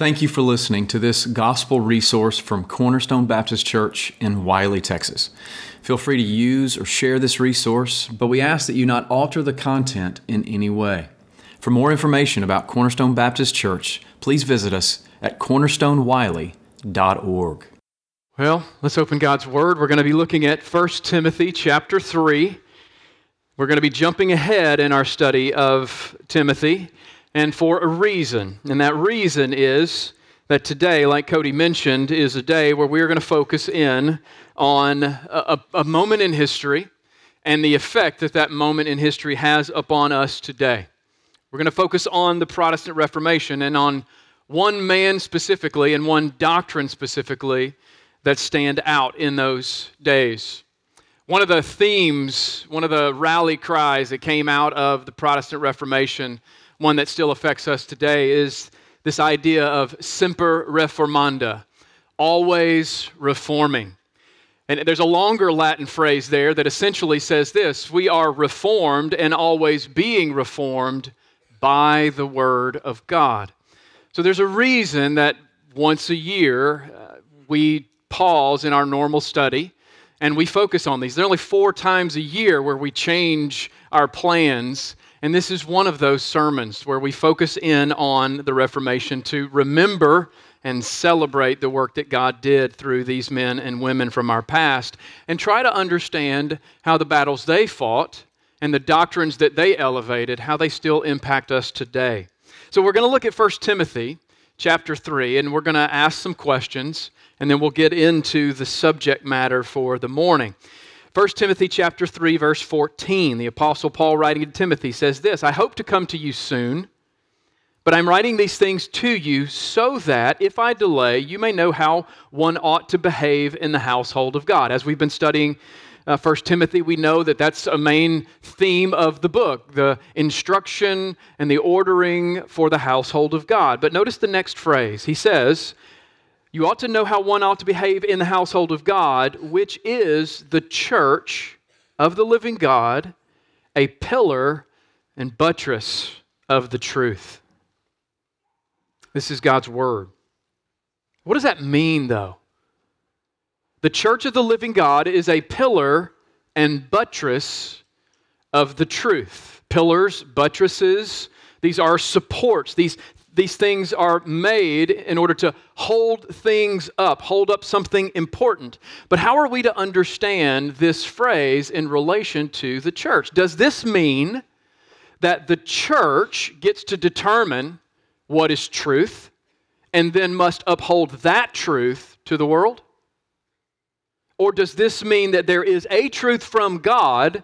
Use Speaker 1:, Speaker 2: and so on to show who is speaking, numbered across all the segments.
Speaker 1: Thank you for listening to this gospel resource from Cornerstone Baptist Church in Wylie, Texas. Feel free to use or share this resource, but we ask that you not alter the content in any way. For more information about Cornerstone Baptist Church, please visit us at cornerstonewylie.org.
Speaker 2: Well, let's open God's Word. We're going to be looking at 1 Timothy chapter 3. We're going to be jumping ahead in our study of Timothy and for a reason. And that reason is that today, like Cody mentioned, is a day where we're going to focus in on a, a, moment in history and the effect that that moment in history has upon us today. We're going to focus on the Protestant Reformation and on one man specifically and one doctrine specifically that stand out in those days. One of the themes, one of the rally cries that came out of the Protestant Reformation one that still affects us today, is this idea of semper reformanda, always reforming. And there's a longer Latin phrase there that essentially says this We are reformed and always being reformed by the Word of God. So there's a reason that once a year uh, we pause in our normal study and we focus on these. There are only four times a year where we change our plans and this is one of those sermons where we focus in on the Reformation to remember and celebrate the work that God did through these men and women from our past and try to understand how the battles they fought and the doctrines that they elevated, how they still impact us today. So we're going to look at 1 Timothy chapter 3 and we're going to ask some questions and then we'll get into the subject matter for the morning. 1 Timothy chapter 3 verse 14, the apostle Paul writing to Timothy says this, I hope to come to you soon, but I'm writing these things to you so that if I delay, you may know how one ought to behave in the household of God. As we've been studying uh, 1 Timothy, we know that that's a main theme of the book, the instruction and the ordering for the household of God. But notice the next phrase. He says, you ought to know how one ought to behave in the household of God, which is the church of the living God, a pillar and buttress of the truth. This is God's word. What does that mean, though? The church of the living God is a pillar and buttress of the truth. Pillars, buttresses, these are supports, these these things are made in order to hold things up, hold up something important. But how are we to understand this phrase in relation to the church? Does this mean that the church gets to determine what is truth and then must uphold that truth to the world? Or does this mean that there is a truth from God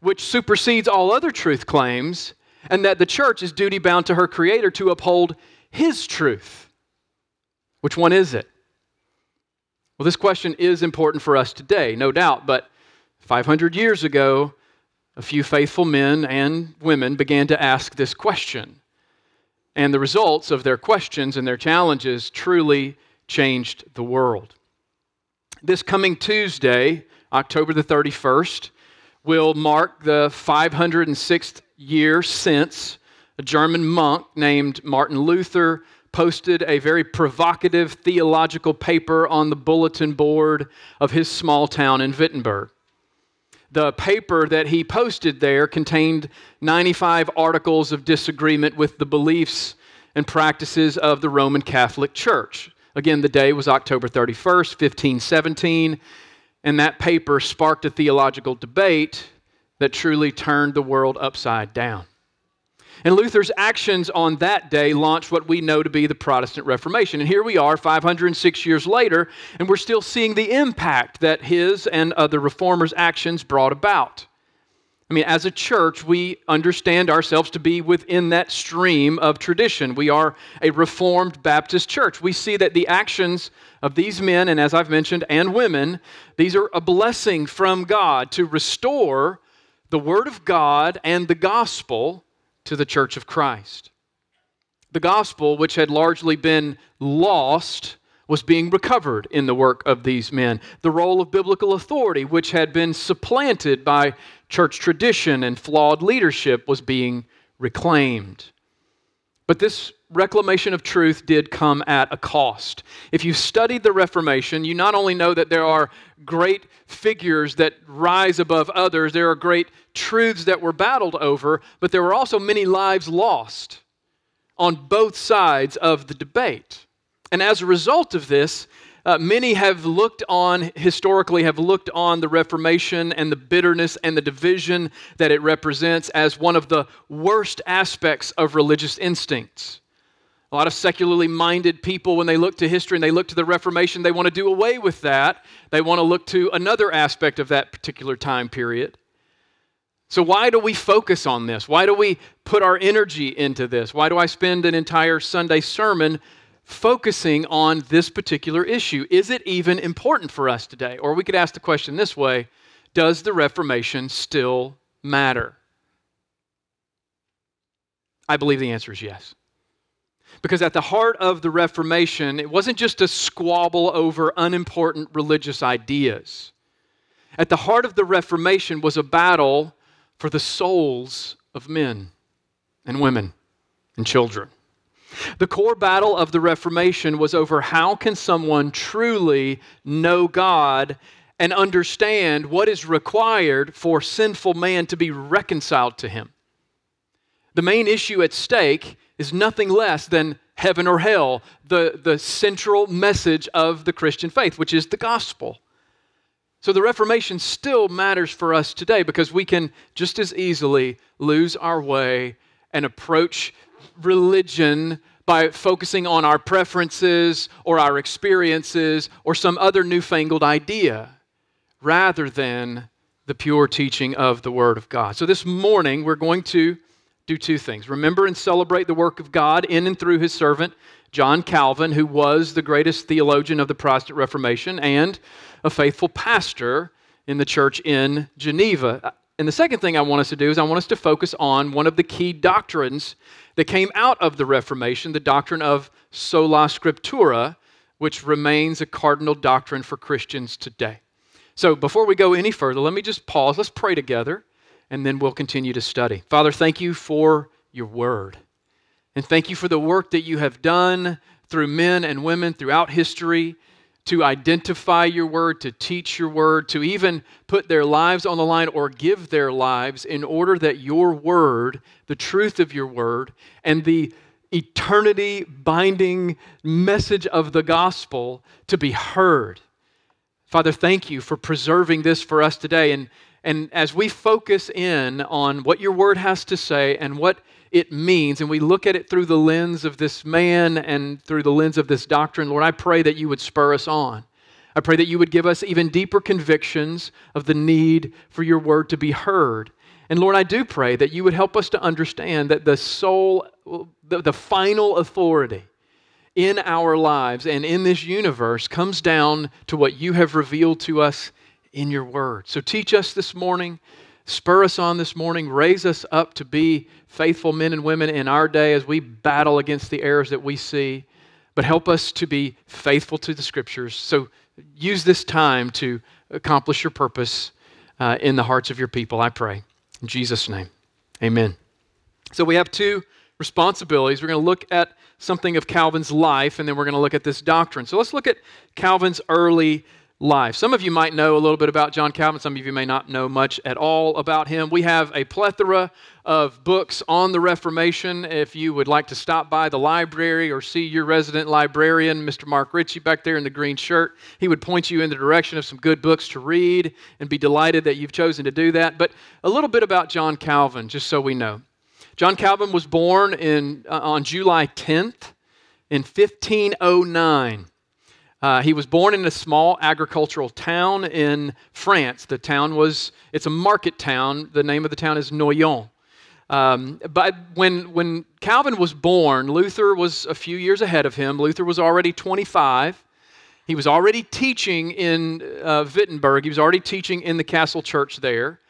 Speaker 2: which supersedes all other truth claims and that the church is duty bound to her Creator to uphold His truth. Which one is it? Well, this question is important for us today, no doubt, but 500 years ago, a few faithful men and women began to ask this question. And the results of their questions and their challenges truly changed the world. This coming Tuesday, October the 31st, will mark the 506th year since a German monk named Martin Luther posted a very provocative theological paper on the bulletin board of his small town in Wittenberg. The paper that he posted there contained 95 articles of disagreement with the beliefs and practices of the Roman Catholic Church. Again, the day was October 31st, 1517, and that paper sparked a theological debate that truly turned the world upside down. And Luther's actions on that day launched what we know to be the Protestant Reformation. And here we are, 506 years later, and we're still seeing the impact that his and other reformers' actions brought about. I mean, as a church, we understand ourselves to be within that stream of tradition. We are a Reformed Baptist church. We see that the actions of these men, and as I've mentioned, and women, these are a blessing from God to restore the Word of God and the gospel to the church of Christ. The gospel, which had largely been lost, was being recovered in the work of these men. The role of biblical authority, which had been supplanted by church tradition and flawed leadership, was being reclaimed. But this reclamation of truth did come at a cost. If you studied the Reformation, you not only know that there are great figures that rise above others, there are great truths that were battled over, but there were also many lives lost on both sides of the debate. And as a result of this, uh, many have looked on, historically, have looked on the Reformation and the bitterness and the division that it represents as one of the worst aspects of religious instincts. A lot of secularly minded people, when they look to history and they look to the Reformation, they want to do away with that. They want to look to another aspect of that particular time period. So, why do we focus on this? Why do we put our energy into this? Why do I spend an entire Sunday sermon focusing on this particular issue? Is it even important for us today? Or we could ask the question this way Does the Reformation still matter? I believe the answer is yes. Because at the heart of the Reformation, it wasn't just a squabble over unimportant religious ideas. At the heart of the Reformation was a battle for the souls of men and women and children. The core battle of the Reformation was over how can someone truly know God and understand what is required for sinful man to be reconciled to him. The main issue at stake is nothing less than heaven or hell, the, the central message of the Christian faith, which is the gospel. So the Reformation still matters for us today because we can just as easily lose our way and approach religion by focusing on our preferences or our experiences or some other newfangled idea rather than the pure teaching of the Word of God. So this morning we're going to do two things. Remember and celebrate the work of God in and through his servant, John Calvin, who was the greatest theologian of the Protestant Reformation and a faithful pastor in the church in Geneva. And the second thing I want us to do is I want us to focus on one of the key doctrines that came out of the Reformation, the doctrine of sola scriptura, which remains a cardinal doctrine for Christians today. So before we go any further, let me just pause. Let's pray together and then we'll continue to study. Father, thank you for your word. And thank you for the work that you have done through men and women throughout history to identify your word, to teach your word, to even put their lives on the line or give their lives in order that your word, the truth of your word, and the eternity binding message of the gospel to be heard. Father, thank you for preserving this for us today. And and as we focus in on what your word has to say and what it means, and we look at it through the lens of this man and through the lens of this doctrine, Lord, I pray that you would spur us on. I pray that you would give us even deeper convictions of the need for your word to be heard. And Lord, I do pray that you would help us to understand that the sole, the, the final authority in our lives and in this universe comes down to what you have revealed to us in your word. So teach us this morning, spur us on this morning, raise us up to be faithful men and women in our day as we battle against the errors that we see, but help us to be faithful to the scriptures. So use this time to accomplish your purpose uh, in the hearts of your people, I pray. In Jesus' name, amen. So we have two responsibilities. We're going to look at something of Calvin's life, and then we're going to look at this doctrine. So let's look at Calvin's early life. Some of you might know a little bit about John Calvin, some of you may not know much at all about him. We have a plethora of books on the Reformation. If you would like to stop by the library or see your resident librarian, Mr. Mark Ritchie, back there in the green shirt, he would point you in the direction of some good books to read and be delighted that you've chosen to do that. But a little bit about John Calvin, just so we know. John Calvin was born in, uh, on July 10th in 1509. Uh, he was born in a small agricultural town in France. The town was, it's a market town. The name of the town is Noyon. Um, but when, when Calvin was born, Luther was a few years ahead of him. Luther was already 25. He was already teaching in uh, Wittenberg. He was already teaching in the castle church there.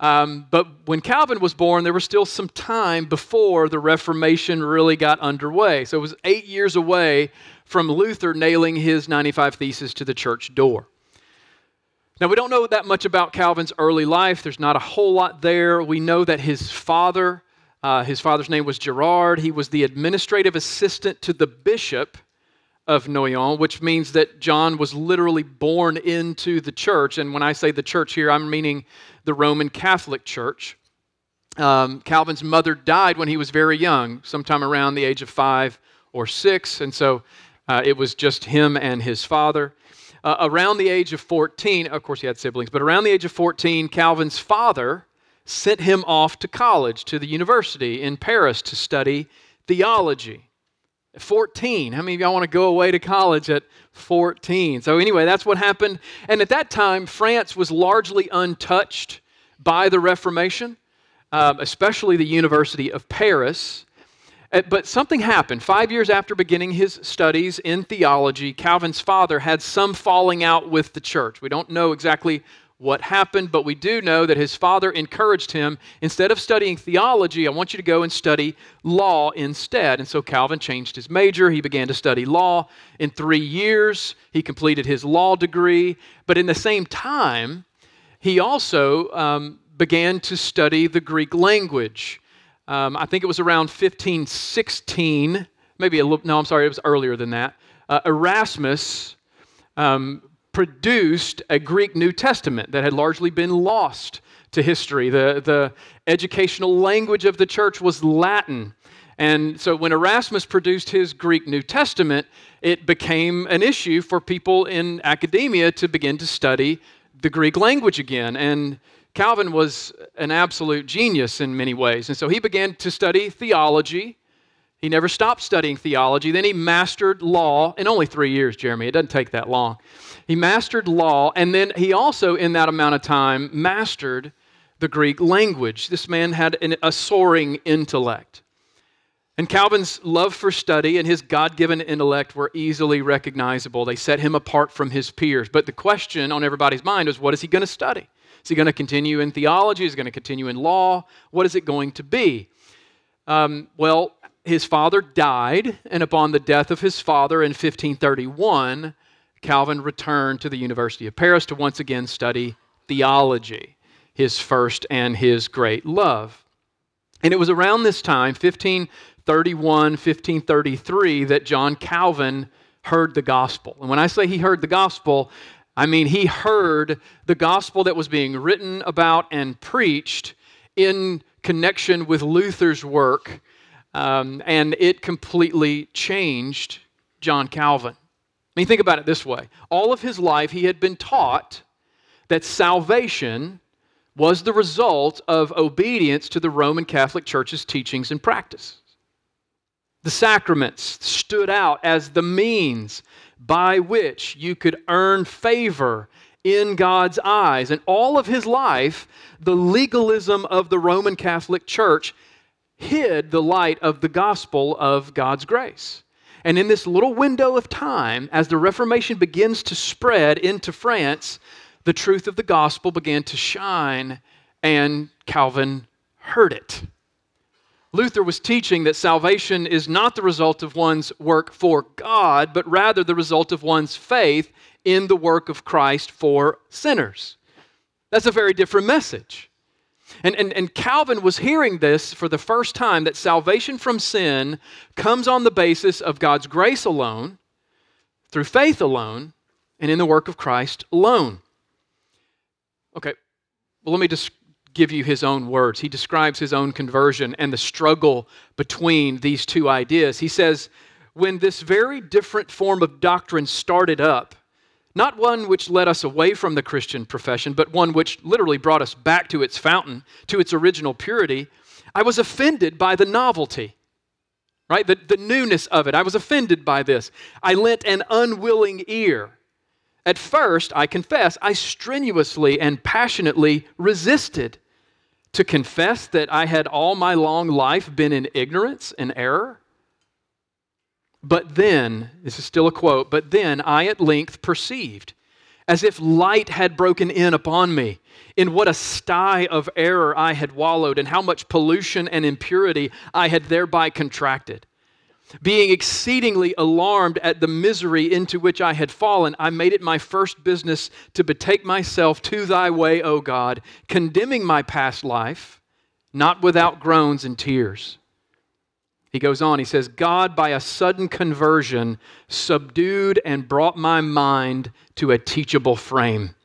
Speaker 2: Um, but when Calvin was born, there was still some time before the Reformation really got underway. So it was eight years away from Luther nailing his 95 Theses to the church door. Now, we don't know that much about Calvin's early life. There's not a whole lot there. We know that his father Uh, his father's name was Gerard. He was the administrative assistant to the bishop of Noyon, which means that John was literally born into the church. And when I say the church here, I'm meaning the Roman Catholic Church. Um, Calvin's mother died when he was very young, sometime around the age of five or six. And so uh, it was just him and his father. Uh, around the age of 14, of course, he had siblings, but around the age of 14, Calvin's father sent him off to college, to the university in Paris to study theology. At 14, how many of y'all want to go away to college at 14? So, anyway, that's what happened. And at that time, France was largely untouched by the Reformation, um, especially the University of Paris. Uh, but something happened. Five years after beginning his studies in theology, Calvin's father had some falling out with the church. We don't know exactly what happened, but we do know that his father encouraged him instead of studying theology, I want you to go and study law instead. And so Calvin changed his major. He began to study law. In three years, he completed his law degree. But in the same time, he also um, began to study the Greek language. Um, I think it was around 1516, maybe a little, no, I'm sorry, it was earlier than that. Uh, Erasmus um, produced a Greek New Testament that had largely been lost to history. The, the educational language of the church was Latin. And so when Erasmus produced his Greek New Testament, it became an issue for people in academia to begin to study the Greek language again. And Calvin was an absolute genius in many ways. And so he began to study theology. He never stopped studying theology. Then he mastered law in only three years, Jeremy. It doesn't take that long. He mastered law, and then he also, in that amount of time, mastered the Greek language. This man had an, a soaring intellect. And Calvin's love for study and his God given intellect were easily recognizable. They set him apart from his peers. But the question on everybody's mind was what is he going to study? Is he going to continue in theology? Is he going to continue in law? What is it going to be? Um, well, his father died, and upon the death of his father in 1531, Calvin returned to the University of Paris to once again study theology, his first and his great love. And it was around this time, 1531, 1533, that John Calvin heard the gospel. And when I say he heard the gospel, I mean, he heard the gospel that was being written about and preached in connection with Luther's work, um, and it completely changed John Calvin. I mean, think about it this way all of his life, he had been taught that salvation was the result of obedience to the Roman Catholic Church's teachings and practice. The sacraments stood out as the means by which you could earn favor in God's eyes. And all of his life, the legalism of the Roman Catholic Church hid the light of the gospel of God's grace. And in this little window of time, as the Reformation begins to spread into France, the truth of the gospel began to shine, and Calvin heard it. Luther was teaching that salvation is not the result of one's work for God, but rather the result of one's faith in the work of Christ for sinners. That's a very different message. And, and, and Calvin was hearing this for the first time that salvation from sin comes on the basis of God's grace alone, through faith alone, and in the work of Christ alone. Okay, well, let me just give you his own words. He describes his own conversion and the struggle between these two ideas. He says, When this very different form of doctrine started up, not one which led us away from the Christian profession, but one which literally brought us back to its fountain, to its original purity, I was offended by the novelty, right? The, the newness of it. I was offended by this. I lent an unwilling ear. At first, I confess, I strenuously and passionately resisted to confess that I had all my long life been in ignorance and error? But then, this is still a quote, but then I at length perceived, as if light had broken in upon me, in what a sty of error I had wallowed, and how much pollution and impurity I had thereby contracted. Being exceedingly alarmed at the misery into which I had fallen, I made it my first business to betake myself to thy way, O God, condemning my past life not without groans and tears. He goes on, he says, God, by a sudden conversion, subdued and brought my mind to a teachable frame.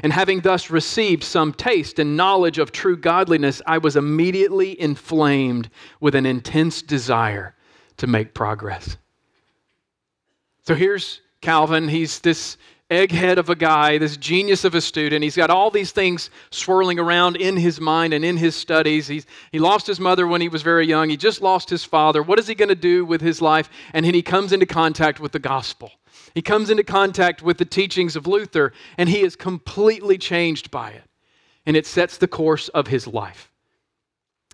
Speaker 2: And having thus received some taste and knowledge of true godliness, I was immediately inflamed with an intense desire to make progress. So here's Calvin. He's this egghead of a guy, this genius of a student. He's got all these things swirling around in his mind and in his studies. He's, he lost his mother when he was very young. He just lost his father. What is he going to do with his life? And then he comes into contact with the gospel. He comes into contact with the teachings of Luther, and he is completely changed by it. And it sets the course of his life.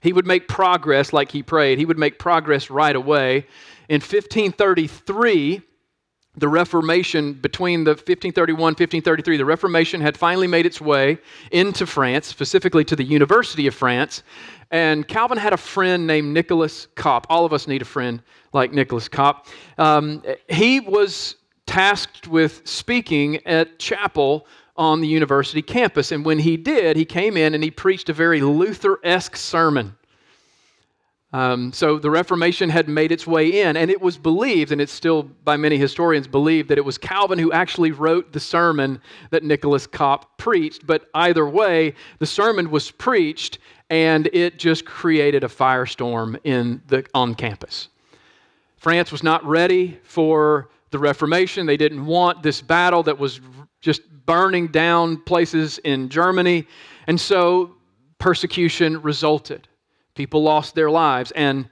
Speaker 2: He would make progress like he prayed. He would make progress right away. In 1533, the Reformation, between the 1531 1533, the Reformation had finally made its way into France, specifically to the University of France. And Calvin had a friend named Nicholas Cop. All of us need a friend like Nicholas Cop. Um, he was tasked with speaking at chapel on the university campus. And when he did, he came in and he preached a very Luther esque sermon. Um, so the Reformation had made its way in, and it was believed, and it's still by many historians believed, that it was Calvin who actually wrote the sermon that Nicholas Cop preached. But either way, the sermon was preached, and it just created a firestorm in the, on campus. France was not ready for the Reformation. They didn't want this battle that was just burning down places in Germany. And so persecution resulted. People lost their lives, and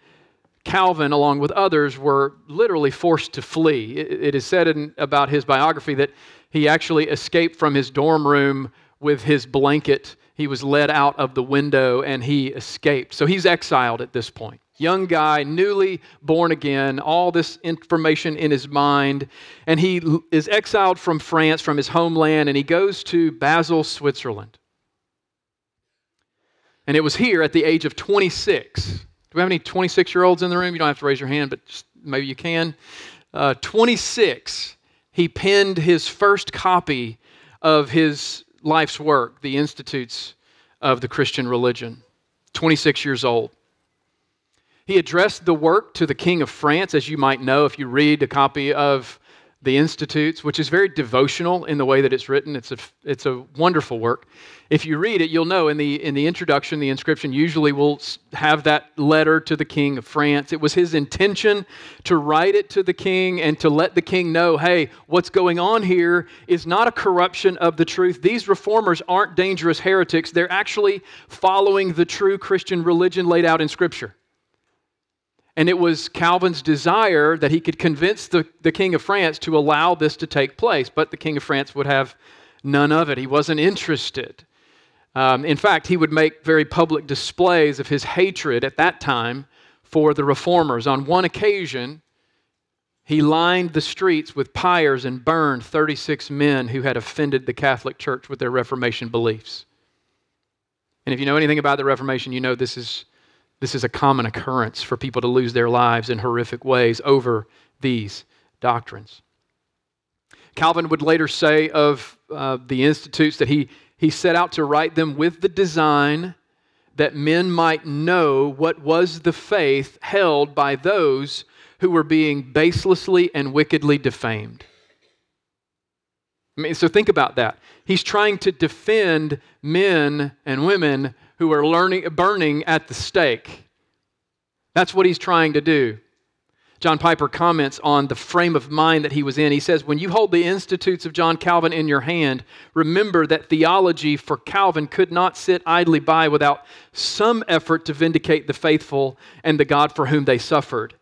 Speaker 2: Calvin, along with others, were literally forced to flee. it is said in, about his biography that he actually escaped from his dorm room with his blanket. He was led out of the window and he escaped. So he's exiled at this point. Young guy, newly born again, all this information in his mind. And he is exiled from France, from his homeland, and he goes to Basel, Switzerland. And it was here at the age of 26. Do we have any 26 year olds in the room? You don't have to raise your hand, but maybe you can. Uh, 26, he penned his first copy of his life's work, The Institutes of the Christian Religion. 26 years old. He addressed the work to the King of France, as you might know if you read a copy of the Institutes, which is very devotional in the way that it's written. It's a, it's a wonderful work. If you read it, you'll know in the, in the introduction, the inscription usually will have that letter to the King of France. It was his intention to write it to the king and to let the king know hey, what's going on here is not a corruption of the truth. These reformers aren't dangerous heretics, they're actually following the true Christian religion laid out in Scripture. And it was Calvin's desire that he could convince the, the King of France to allow this to take place, but the King of France would have none of it. He wasn't interested. Um, in fact, he would make very public displays of his hatred at that time for the reformers. On one occasion, he lined the streets with pyres and burned 36 men who had offended the Catholic Church with their Reformation beliefs. And if you know anything about the Reformation, you know this is this is a common occurrence for people to lose their lives in horrific ways over these doctrines. Calvin would later say of uh, the institutes that he, he set out to write them with the design that men might know what was the faith held by those who were being baselessly and wickedly defamed. I mean, so think about that. He's trying to defend men and women who are learning, burning at the stake. That's what he's trying to do. John Piper comments on the frame of mind that he was in. He says, When you hold the Institutes of John Calvin in your hand, remember that theology for Calvin could not sit idly by without some effort to vindicate the faithful and the God for whom they suffered.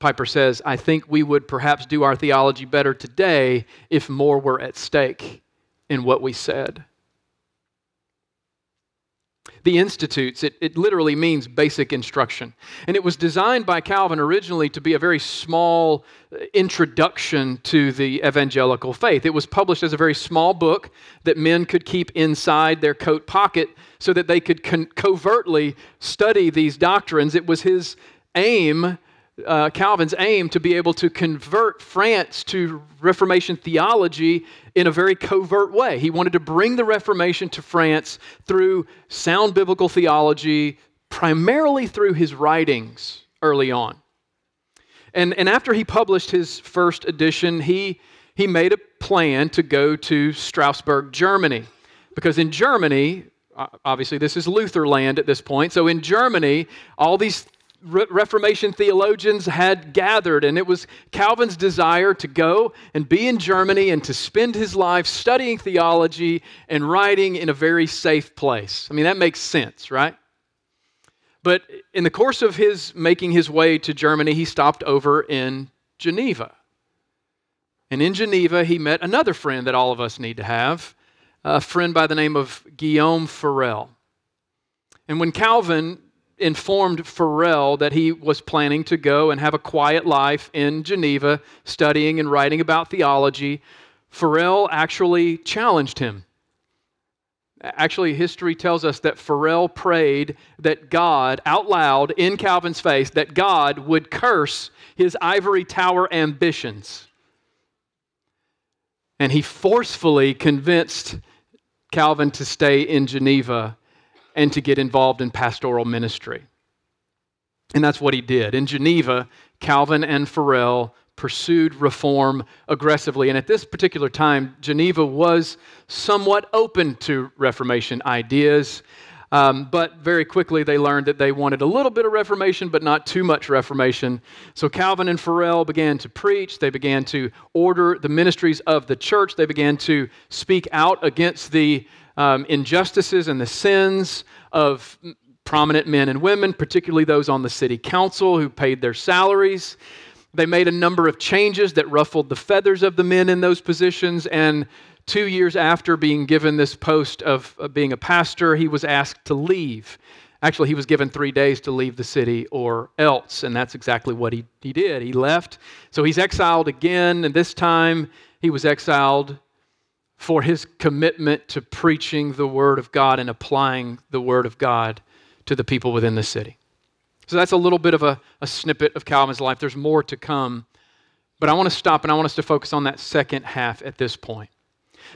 Speaker 2: Piper says, I think we would perhaps do our theology better today if more were at stake in what we said. The Institutes, it, it literally means basic instruction. And it was designed by Calvin originally to be a very small uh, introduction to the evangelical faith. It was published as a very small book that men could keep inside their coat pocket so that they could con- covertly study these doctrines. It was his aim uh, Calvin's aim to be able to convert France to Reformation theology in a very covert way. He wanted to bring the Reformation to France through sound biblical theology, primarily through his writings early on. And, and after he published his first edition, he, he made a plan to go to Strasbourg, Germany. Because in Germany, obviously this is Luther land at this point, so in Germany, all these Reformation theologians had gathered, and it was Calvin's desire to go and be in Germany and to spend his life studying theology and writing in a very safe place. I mean, that makes sense, right? But in the course of his making his way to Germany, he stopped over in Geneva. And in Geneva, he met another friend that all of us need to have, a friend by the name of Guillaume Farel. And when Calvin informed Farel that he was planning to go and have a quiet life in Geneva, studying and writing about theology, Farel actually challenged him. Actually, history tells us that Farel prayed that God, out loud in Calvin's face, that God would curse his ivory tower ambitions. And he forcefully convinced Calvin to stay in Geneva and to get involved in pastoral ministry. And that's what he did. In Geneva, Calvin and Farel pursued reform aggressively. And at this particular time, Geneva was somewhat open to Reformation ideas. Um, but very quickly they learned that they wanted a little bit of Reformation, but not too much Reformation. So Calvin and Farel began to preach. They began to order the ministries of the church. They began to speak out against the um, injustices and the sins of prominent men and women, particularly those on the city council who paid their salaries. They made a number of changes that ruffled the feathers of the men in those positions. And two years after being given this post of, being a pastor, he was asked to leave. Actually, he was given three days to leave the city or else, and that's exactly what he, he did. He left. So he's exiled again, and this time he was exiled for his commitment to preaching the Word of God and applying the Word of God to the people within the city. So that's a little bit of a, a snippet of Calvin's life. There's more to come. But I want to stop and I want us to focus on that second half at this point.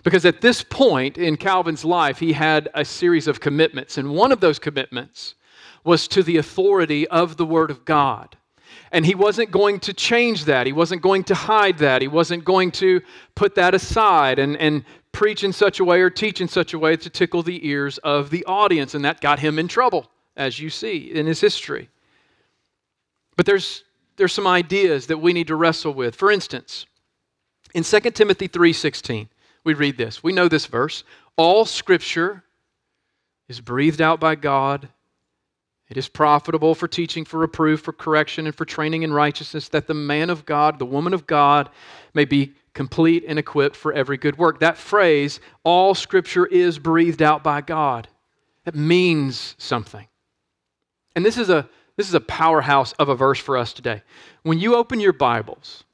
Speaker 2: Because at this point in Calvin's life, he had a series of commitments. And one of those commitments was to the authority of the Word of God. And he wasn't going to change that. He wasn't going to hide that. He wasn't going to put that aside and, and preach in such a way or teach in such a way to tickle the ears of the audience. And that got him in trouble, as you see in his history. But there's, there's some ideas that we need to wrestle with. For instance, in 2 Timothy 3:16, we read this. We know this verse. All scripture is breathed out by God. It is profitable for teaching, for reproof, for correction, and for training in righteousness, that the man of God, the woman of God, may be complete and equipped for every good work. That phrase, all scripture is breathed out by God, it means something. And this is a this is a powerhouse of a verse for us today. When you open your Bibles,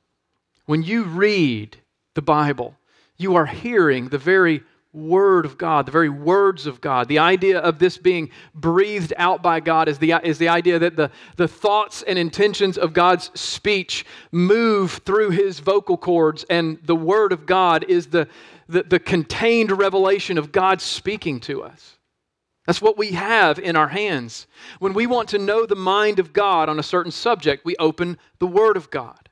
Speaker 2: when you read the Bible, you are hearing the very Word of God, the very words of God. The idea of this being breathed out by God is the, is the idea that the, the thoughts and intentions of God's speech move through His vocal cords, and the Word of God is the, the, the contained revelation of God speaking to us. That's what we have in our hands. When we want to know the mind of God on a certain subject, we open the Word of God.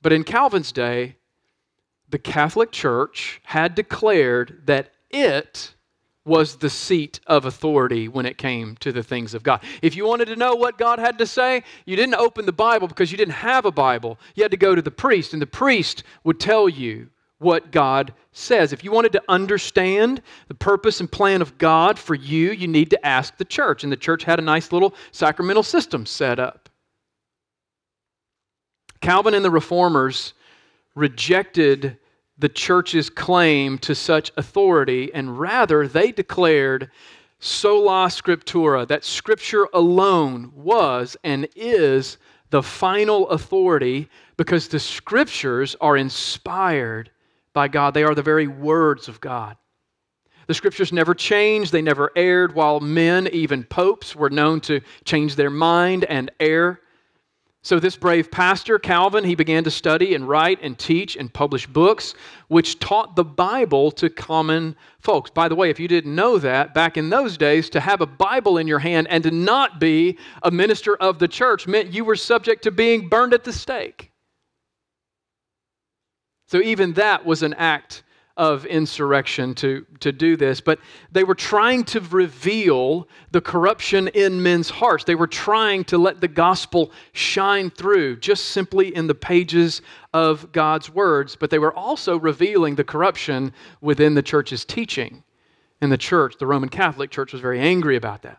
Speaker 2: But in Calvin's day, the Catholic Church had declared that it was the seat of authority when it came to the things of God. If you wanted to know what God had to say, you didn't open the Bible because you didn't have a Bible. You had to go to the priest, and the priest would tell you what God says. If you wanted to understand the purpose and plan of God for you, you need to ask the church. And the church had a nice little sacramental system set up. Calvin and the reformers rejected the church's claim to such authority, and rather they declared sola scriptura, that scripture alone was and is the final authority because the scriptures are inspired by God. They are the very words of God. The scriptures never changed, they never erred, while men, even popes, were known to change their mind and err. So, this brave pastor, Calvin, he began to study and write and teach and publish books which taught the Bible to common folks. By the way, if you didn't know that, back in those days, to have a Bible in your hand and to not be a minister of the church meant you were subject to being burned at the stake. So, even that was an act of insurrection to, to do this, but they were trying to reveal the corruption in men's hearts. They were trying to let the gospel shine through just simply in the pages of God's words, but they were also revealing the corruption within the church's teaching. And the church, the Roman Catholic Church, was very angry about that.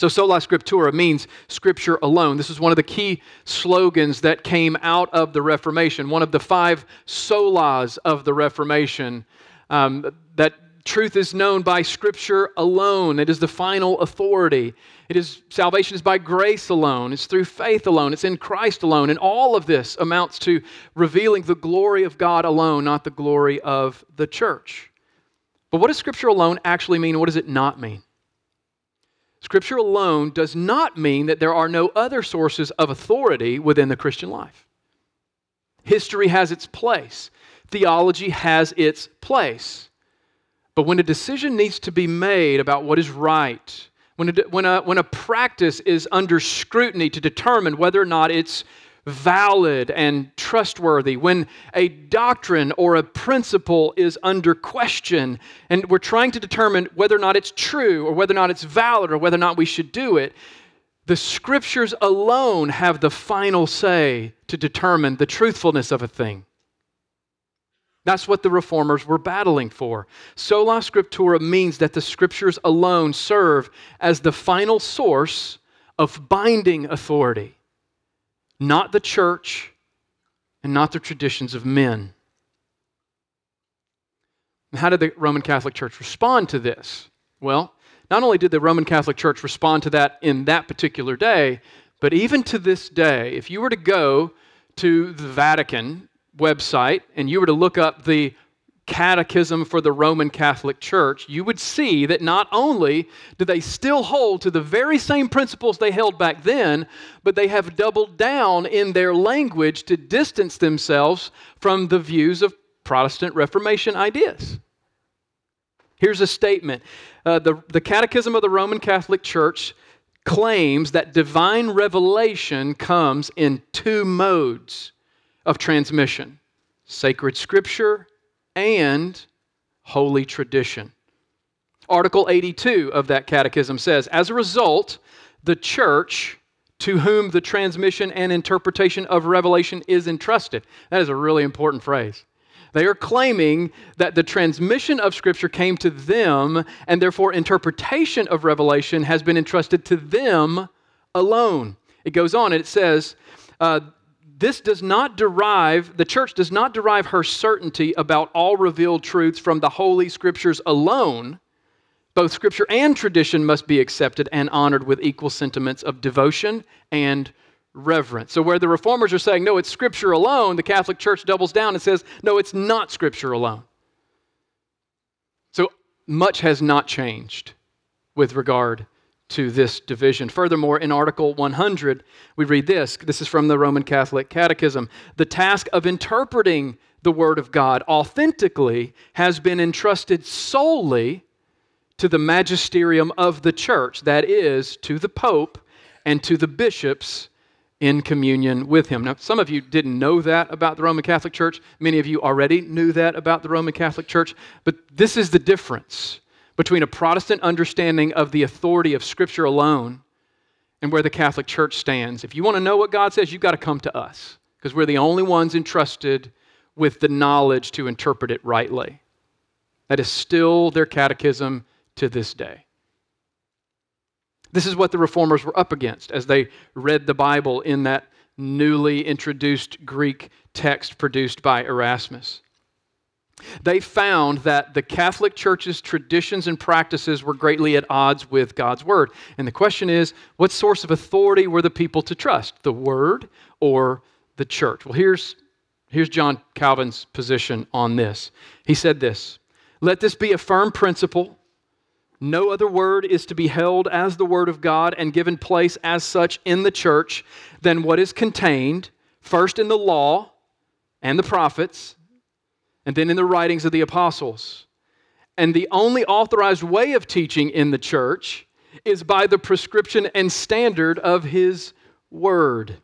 Speaker 2: So, sola scriptura means scripture alone. This is one of the key slogans that came out of the Reformation, one of the five solas of the Reformation. Um, that truth is known by scripture alone, it is the final authority. It is salvation is by grace alone, it's through faith alone, it's in Christ alone. And all of this amounts to revealing the glory of God alone, not the glory of the church. But what does scripture alone actually mean? What does it not mean? Scripture alone does not mean that there are no other sources of authority within the Christian life. History has its place, theology has its place. But when a decision needs to be made about what is right, when a, when a, when a practice is under scrutiny to determine whether or not it's valid and trustworthy, when a doctrine or a principle is under question, and we're trying to determine whether or not it's true or whether or not it's valid or whether or not we should do it, the scriptures alone have the final say to determine the truthfulness of a thing. That's what the reformers were battling for. Sola scriptura means that the scriptures alone serve as the final source of binding authority not the church and not the traditions of men. How did the Roman Catholic Church respond to this? Well, not only did the Roman Catholic Church respond to that in that particular day, but even to this day, if you were to go to the Vatican website and you were to look up the catechism for the Roman Catholic Church, you would see that not only do they still hold to the very same principles they held back then, but they have doubled down in their language to distance themselves from the views of Protestant Reformation ideas. Here's a statement uh, the, the Catechism of the Roman Catholic Church claims that divine revelation comes in two modes of transmission sacred scripture and holy tradition. Article 82 of that catechism says As a result, the church to whom the transmission and interpretation of revelation is entrusted. That is a really important phrase. They are claiming that the transmission of Scripture came to them, and therefore interpretation of revelation has been entrusted to them alone. It goes on and it says, uh, this does not derive, the church does not derive her certainty about all revealed truths from the Holy Scriptures alone. Both Scripture and tradition must be accepted and honored with equal sentiments of devotion and reverence. So, where the reformers are saying, no, it's Scripture alone, the Catholic Church doubles down and says, no, it's not Scripture alone. So, much has not changed with regard to this division. Furthermore, in Article 100, we read this. This is from the Roman Catholic Catechism. The task of interpreting the Word of God authentically has been entrusted solely to the magisterium of the church, that is, to the Pope and to the bishops in communion with him. Now, some of you didn't know that about the Roman Catholic Church. Many of you already knew that about the Roman Catholic Church. But this is the difference between a Protestant understanding of the authority of Scripture alone and where the Catholic Church stands. If you want to know what God says, you've got to come to us because we're the only ones entrusted with the knowledge to interpret it rightly. That is still their catechism to this day. This is what the reformers were up against as they read the Bible in that newly introduced Greek text produced by Erasmus. They found that the Catholic Church's traditions and practices were greatly at odds with God's Word. And the question is what source of authority were the people to trust, the Word or the church? Well, here's, here's John Calvin's position on this. He said this Let this be a firm principle No other word is to be held as the word of God and given place as such in the church than what is contained first in the law and the prophets, and then in the writings of the apostles. And the only authorized way of teaching in the church is by the prescription and standard of his word.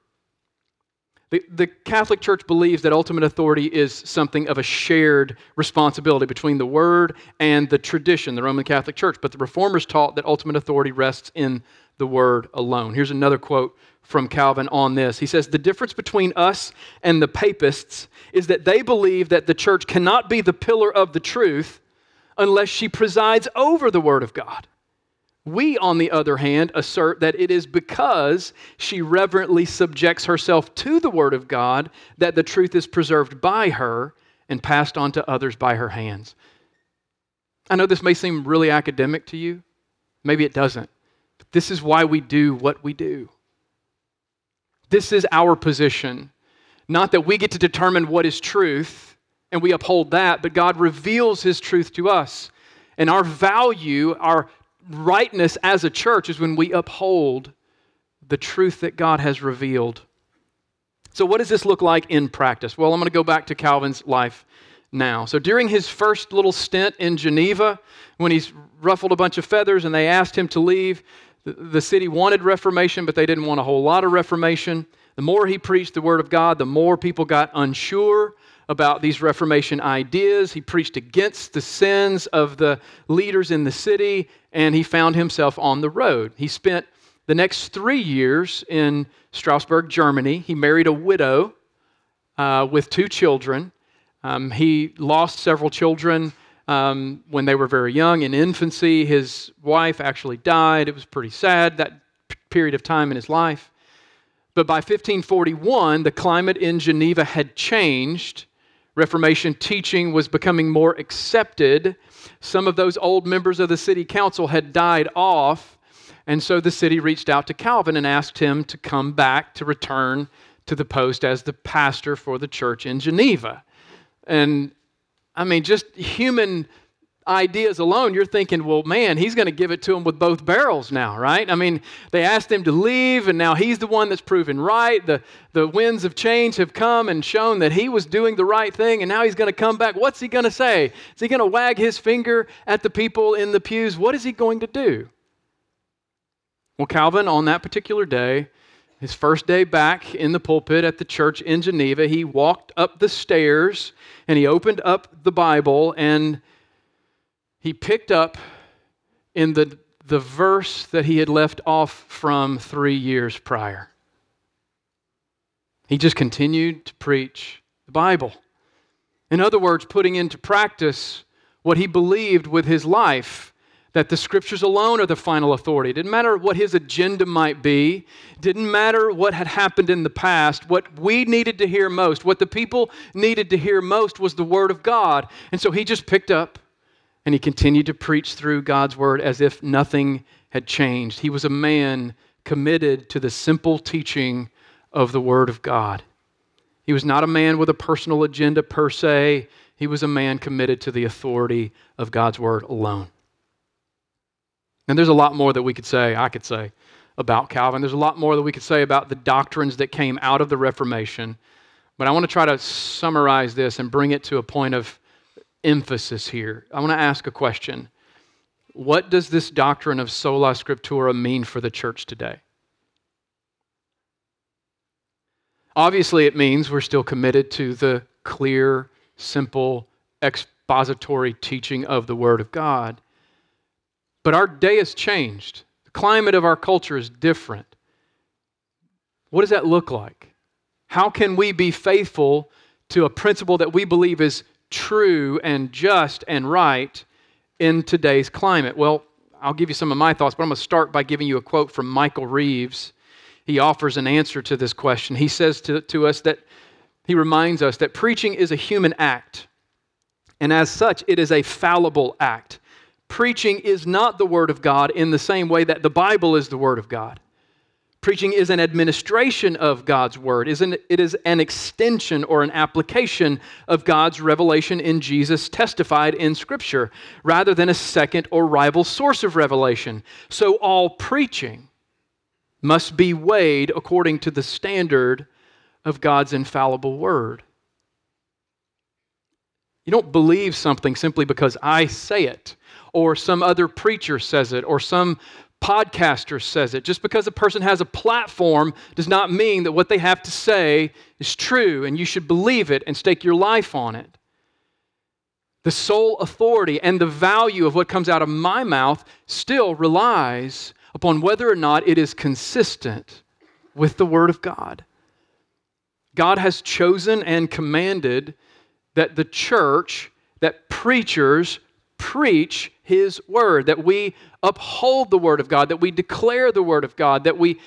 Speaker 2: The, the, Catholic Church believes that ultimate authority is something of a shared responsibility between the Word and the tradition, the Roman Catholic Church. But the Reformers taught that ultimate authority rests in the Word alone. Here's another quote from Calvin on this. He says, The difference between us and the papists is that they believe that the church cannot be the pillar of the truth unless she presides over the Word of God. We, on the other hand, assert that it is because she reverently subjects herself to the Word of God that the truth is preserved by her and passed on to others by her hands. I know this may seem really academic to you. Maybe it doesn't. This is why we do what we do. This is our position. Not that we get to determine what is truth and we uphold that, but God reveals His truth to us. And our value, our rightness as a church is when we uphold the truth that God has revealed. So, what does this look like in practice? Well, I'm going to go back to Calvin's life now. So, during his first little stint in Geneva, when he's ruffled a bunch of feathers and they asked him to leave, the city wanted reformation, but they didn't want a whole lot of reformation. The more he preached the word of God, the more people got unsure about these Reformation ideas. He preached against the sins of the leaders in the city, and he found himself on the road. He spent the next three years in Strasbourg, Germany. He married a widow uh, with two children. Um, he lost several children um, when they were very young in infancy. His wife actually died. It was pretty sad that p- period of time in his life. But by 1541, the climate in Geneva had changed Reformation teaching was becoming more accepted. Some of those old members of the city council had died off, and so the city reached out to Calvin and asked him to come back to return to the post as the pastor for the church in Geneva. And I mean, just human ideas alone, you're thinking, well, man, he's going to give it to him with both barrels now, right? I mean, they asked him to leave, and now he's the one that's proven right. The, the winds of change have come and shown that he was doing the right thing, and now he's going to come back. What's he going to say? Is he going to wag his finger at the people in the pews? What is he going to do? Well, Calvin, on that particular day, his first day back in the pulpit at the church in Geneva, he walked up the stairs and he opened up the Bible and he picked up in the, the verse that he had left off from three years prior. He just continued to preach the Bible. In other words, putting into practice what he believed with his life that the scriptures alone are the final authority. It didn't matter what his agenda might be, didn't matter what had happened in the past. What we needed to hear most, what the people needed to hear most was the word of God. And so he just picked up and he continued to preach through God's word as if nothing had changed. He was a man committed to the simple teaching of the word of God. He was not a man with a personal agenda per se. He was a man committed to the authority of God's word alone. And there's a lot more that we could say, I could say, about Calvin. There's a lot more that we could say about the doctrines that came out of the Reformation. But I want to try to summarize this and bring it to a point of emphasis here. I want to ask a question. What does this doctrine of sola scriptura mean for the church today? Obviously, it means we're still committed to the clear, simple, expository teaching of the Word of God. But our day has changed. The climate of our culture is different. What does that look like? How can we be faithful to a principle that we believe is true and just and right in today's climate? Well, I'll give you some of my thoughts, but I'm going to start by giving you a quote from Michael Reeves. He offers an answer to this question. He says to, to us that he reminds us that preaching is a human act, and as such, it is a fallible act. Preaching is not the Word of God in the same way that the Bible is the Word of God. Preaching is an administration of God's word. It is an extension or an application of God's revelation in Jesus testified in Scripture, rather than a second or rival source of revelation. So all preaching must be weighed according to the standard of God's infallible word. You don't believe something simply because I say it, or some other preacher says it, or some podcaster says it. Just because a person has a platform does not mean that what they have to say is true and you should believe it and stake your life on it. The sole authority and the value of what comes out of my mouth still relies upon whether or not it is consistent with the Word of God. God has chosen and commanded that the church, that preachers preach His Word, that we uphold the Word of God, that we declare the Word of God, that we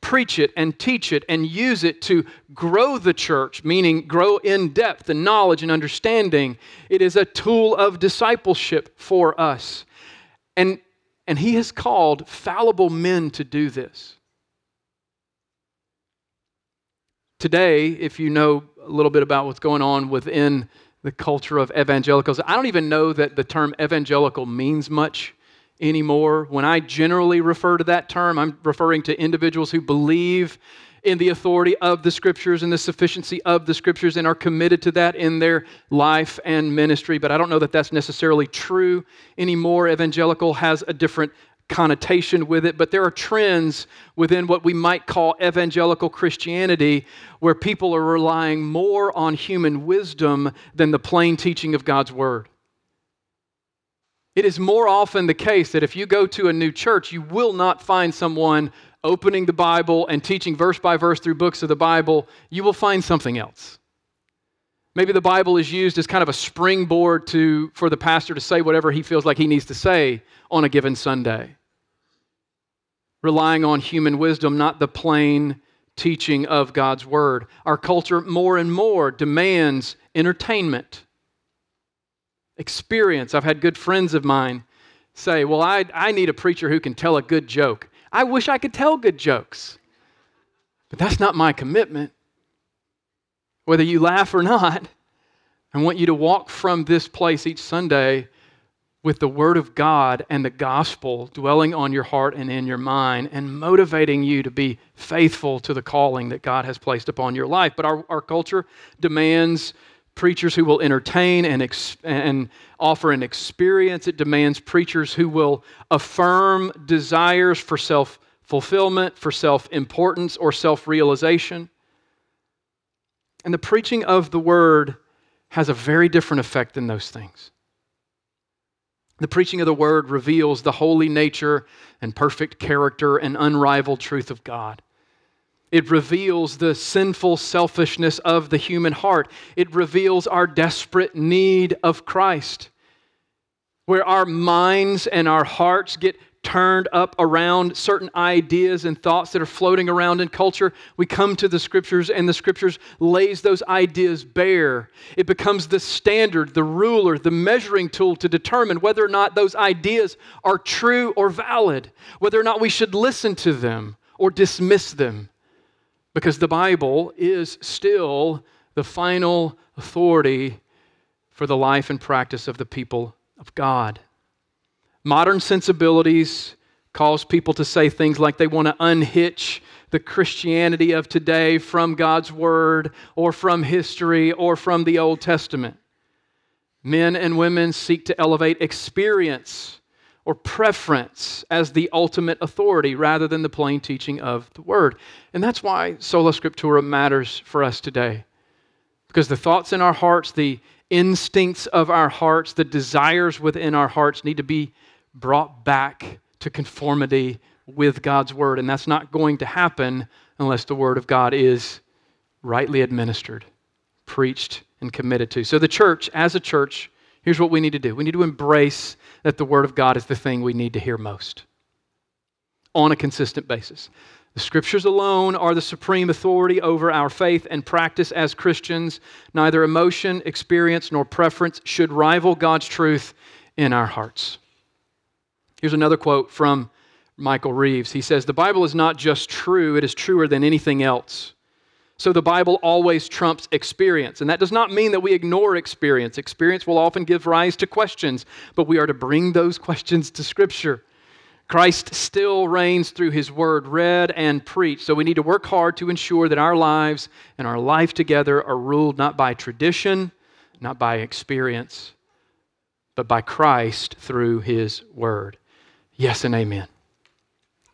Speaker 2: preach it and teach it and use it to grow the church, meaning grow in depth and knowledge and understanding. It is a tool of discipleship for us. And, and He has called fallible men to do this. Today, if you know a little bit about what's going on within the culture of evangelicals. I don't even know that the term evangelical means much anymore. When I generally refer to that term, I'm referring to individuals who believe in the authority of the scriptures and the sufficiency of the scriptures and are committed to that in their life and ministry. But I don't know that that's necessarily true anymore. Evangelical has a different connotation with it, but there are trends within what we might call evangelical Christianity where people are relying more on human wisdom than the plain teaching of God's Word. It is more often the case that if you go to a new church, you will not find someone opening the Bible and teaching verse by verse through books of the Bible. You will find something else. Maybe the Bible is used as kind of a springboard to, for the pastor to say whatever he feels like he needs to say on a given Sunday. Relying on human wisdom, not the plain teaching of God's Word. Our culture more and more demands entertainment, experience. I've had good friends of mine say, Well, I, I need a preacher who can tell a good joke. I wish I could tell good jokes, but that's not my commitment whether you laugh or not. I want you to walk from this place each Sunday with the Word of God and the gospel dwelling on your heart and in your mind and motivating you to be faithful to the calling that God has placed upon your life. But our, our culture demands preachers who will entertain and, ex- and offer an experience. It demands preachers who will affirm desires for self fulfillment, for self importance, or self realization. And the preaching of the word has a very different effect than those things. The preaching of the word reveals the holy nature and perfect character and unrivaled truth of God. It reveals the sinful selfishness of the human heart. It reveals our desperate need of Christ, where our minds and our hearts get turned up around certain ideas and thoughts that are floating around in culture. We come to the scriptures and the scriptures lays those ideas bare. It becomes the standard, the ruler, the measuring tool to determine whether or not those ideas are true or valid, whether or not we should listen to them or dismiss them. Because the Bible is still the final authority for the life and practice of the people of God. Modern sensibilities cause people to say things like they want to unhitch the Christianity of today from God's Word or from history or from the Old Testament. Men and women seek to elevate experience or preference as the ultimate authority rather than the plain teaching of the Word. And that's why Sola Scriptura matters for us today. Because the thoughts in our hearts, the instincts of our hearts, the desires within our hearts need to be brought back to conformity with God's word. And that's not going to happen unless the word of God is rightly administered, preached, and committed to. So, the church, as a church, here's what we need to do we need to embrace that the word of God is the thing we need to hear most on a consistent basis. The scriptures alone are the supreme authority over our faith and practice as Christians. Neither emotion, experience, nor preference should rival God's truth in our hearts. Here's another quote from Michael Reeves. He says, The Bible is not just true, it is truer than anything else. So the Bible always trumps experience. And that does not mean that we ignore experience. Experience will often give rise to questions, but we are to bring those questions to Scripture. Christ still reigns through his word, read and preached. So we need to work hard to ensure that our lives and our life together are ruled not by tradition, not by experience, but by Christ through his word. Yes and amen.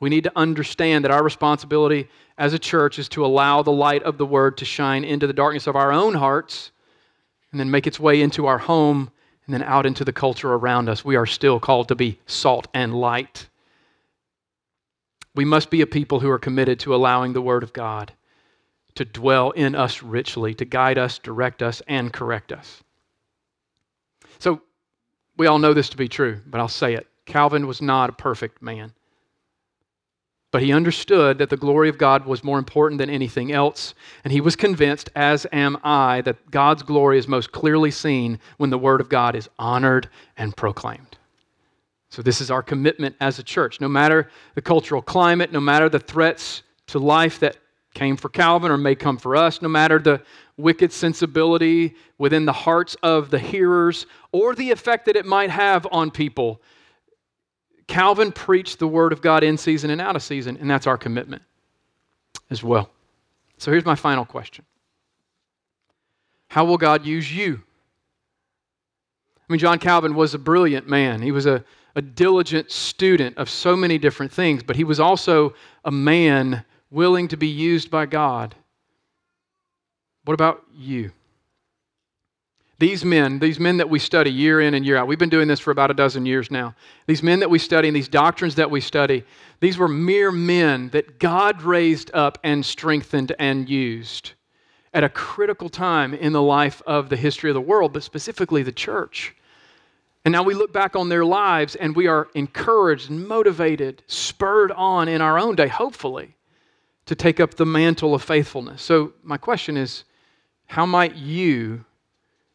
Speaker 2: We need to understand that our responsibility as a church is to allow the light of the word to shine into the darkness of our own hearts and then make its way into our home and then out into the culture around us. We are still called to be salt and light. We must be a people who are committed to allowing the Word of God to dwell in us richly, to guide us, direct us, and correct us. So, we all know this to be true, but I'll say it. Calvin was not a perfect man. But he understood that the glory of God was more important than anything else, and he was convinced, as am I, that God's glory is most clearly seen when the Word of God is honored and proclaimed. So, this is our commitment as a church. No matter the cultural climate, no matter the threats to life that came for Calvin or may come for us, no matter the wicked sensibility within the hearts of the hearers or the effect that it might have on people, Calvin preached the Word of God in season and out of season, and that's our commitment as well. So, here's my final question How will God use you? I mean, John Calvin was a brilliant man. He was a a diligent student of so many different things, but he was also a man willing to be used by God. What about you? These men, these men that we study year in and year out, we've been doing this for about a dozen years now. These men that we study and these doctrines that we study, these were mere men that God raised up and strengthened and used at a critical time in the life of the history of the world, but specifically the church. And now we look back on their lives and we are encouraged and motivated, spurred on in our own day, hopefully, to take up the mantle of faithfulness. So, my question is how might you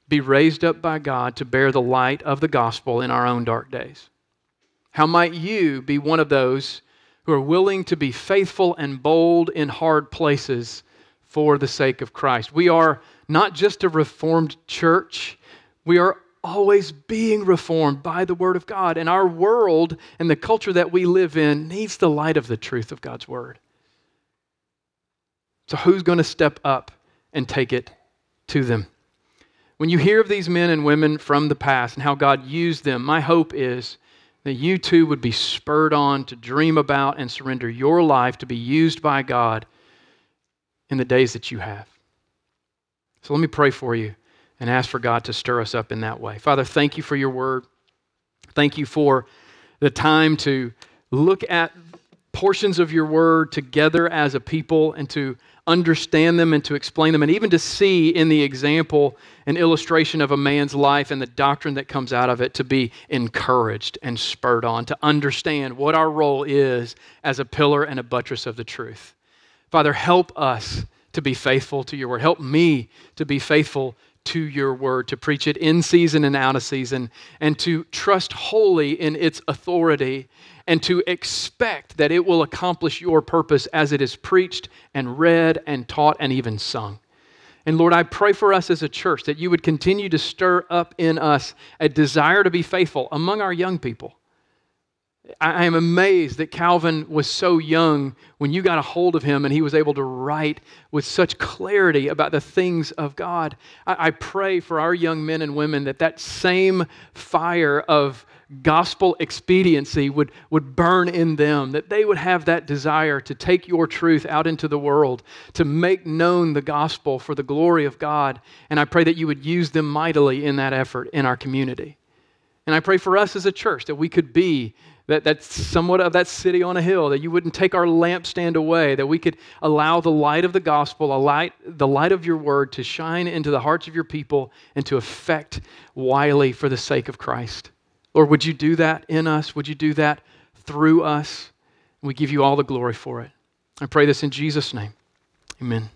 Speaker 2: be raised up by God to bear the light of the gospel in our own dark days? How might you be one of those who are willing to be faithful and bold in hard places for the sake of Christ? We are not just a reformed church, we are always being reformed by the Word of God. And our world and the culture that we live in needs the light of the truth of God's Word. So, who's going to step up and take it to them? When you hear of these men and women from the past and how God used them, my hope is that you too would be spurred on to dream about and surrender your life to be used by God in the days that you have. So, let me pray for you and ask for God to stir us up in that way. Father, thank you for your word. Thank you for the time to look at portions of your word together as a people and to understand them and to explain them, and even to see in the example an illustration of a man's life and the doctrine that comes out of it to be encouraged and spurred on, to understand what our role is as a pillar and a buttress of the truth. Father, help us to be faithful to your word. Help me to be faithful to your word, to preach it in season and out of season, and to trust wholly in its authority, and to expect that it will accomplish your purpose as it is preached and read and taught and even sung. And Lord, I pray for us as a church that you would continue to stir up in us a desire to be faithful among our young people I am amazed that Calvin was so young when you got a hold of him and he was able to write with such clarity about the things of God. I, pray for our young men and women that that same fire of gospel expediency would, would burn in them, that they would have that desire to take your truth out into the world, to make known the gospel for the glory of God. And I pray that you would use them mightily in that effort in our community. And I pray for us as a church that we could be that, that's somewhat of that city on a hill, that you wouldn't take our lampstand away, that we could allow the light of the gospel, a light, the light of your word to shine into the hearts of your people and to affect wily for the sake of Christ. Lord, would you do that in us? Would you do that through us? We give you all the glory for it. I pray this in Jesus' name. Amen.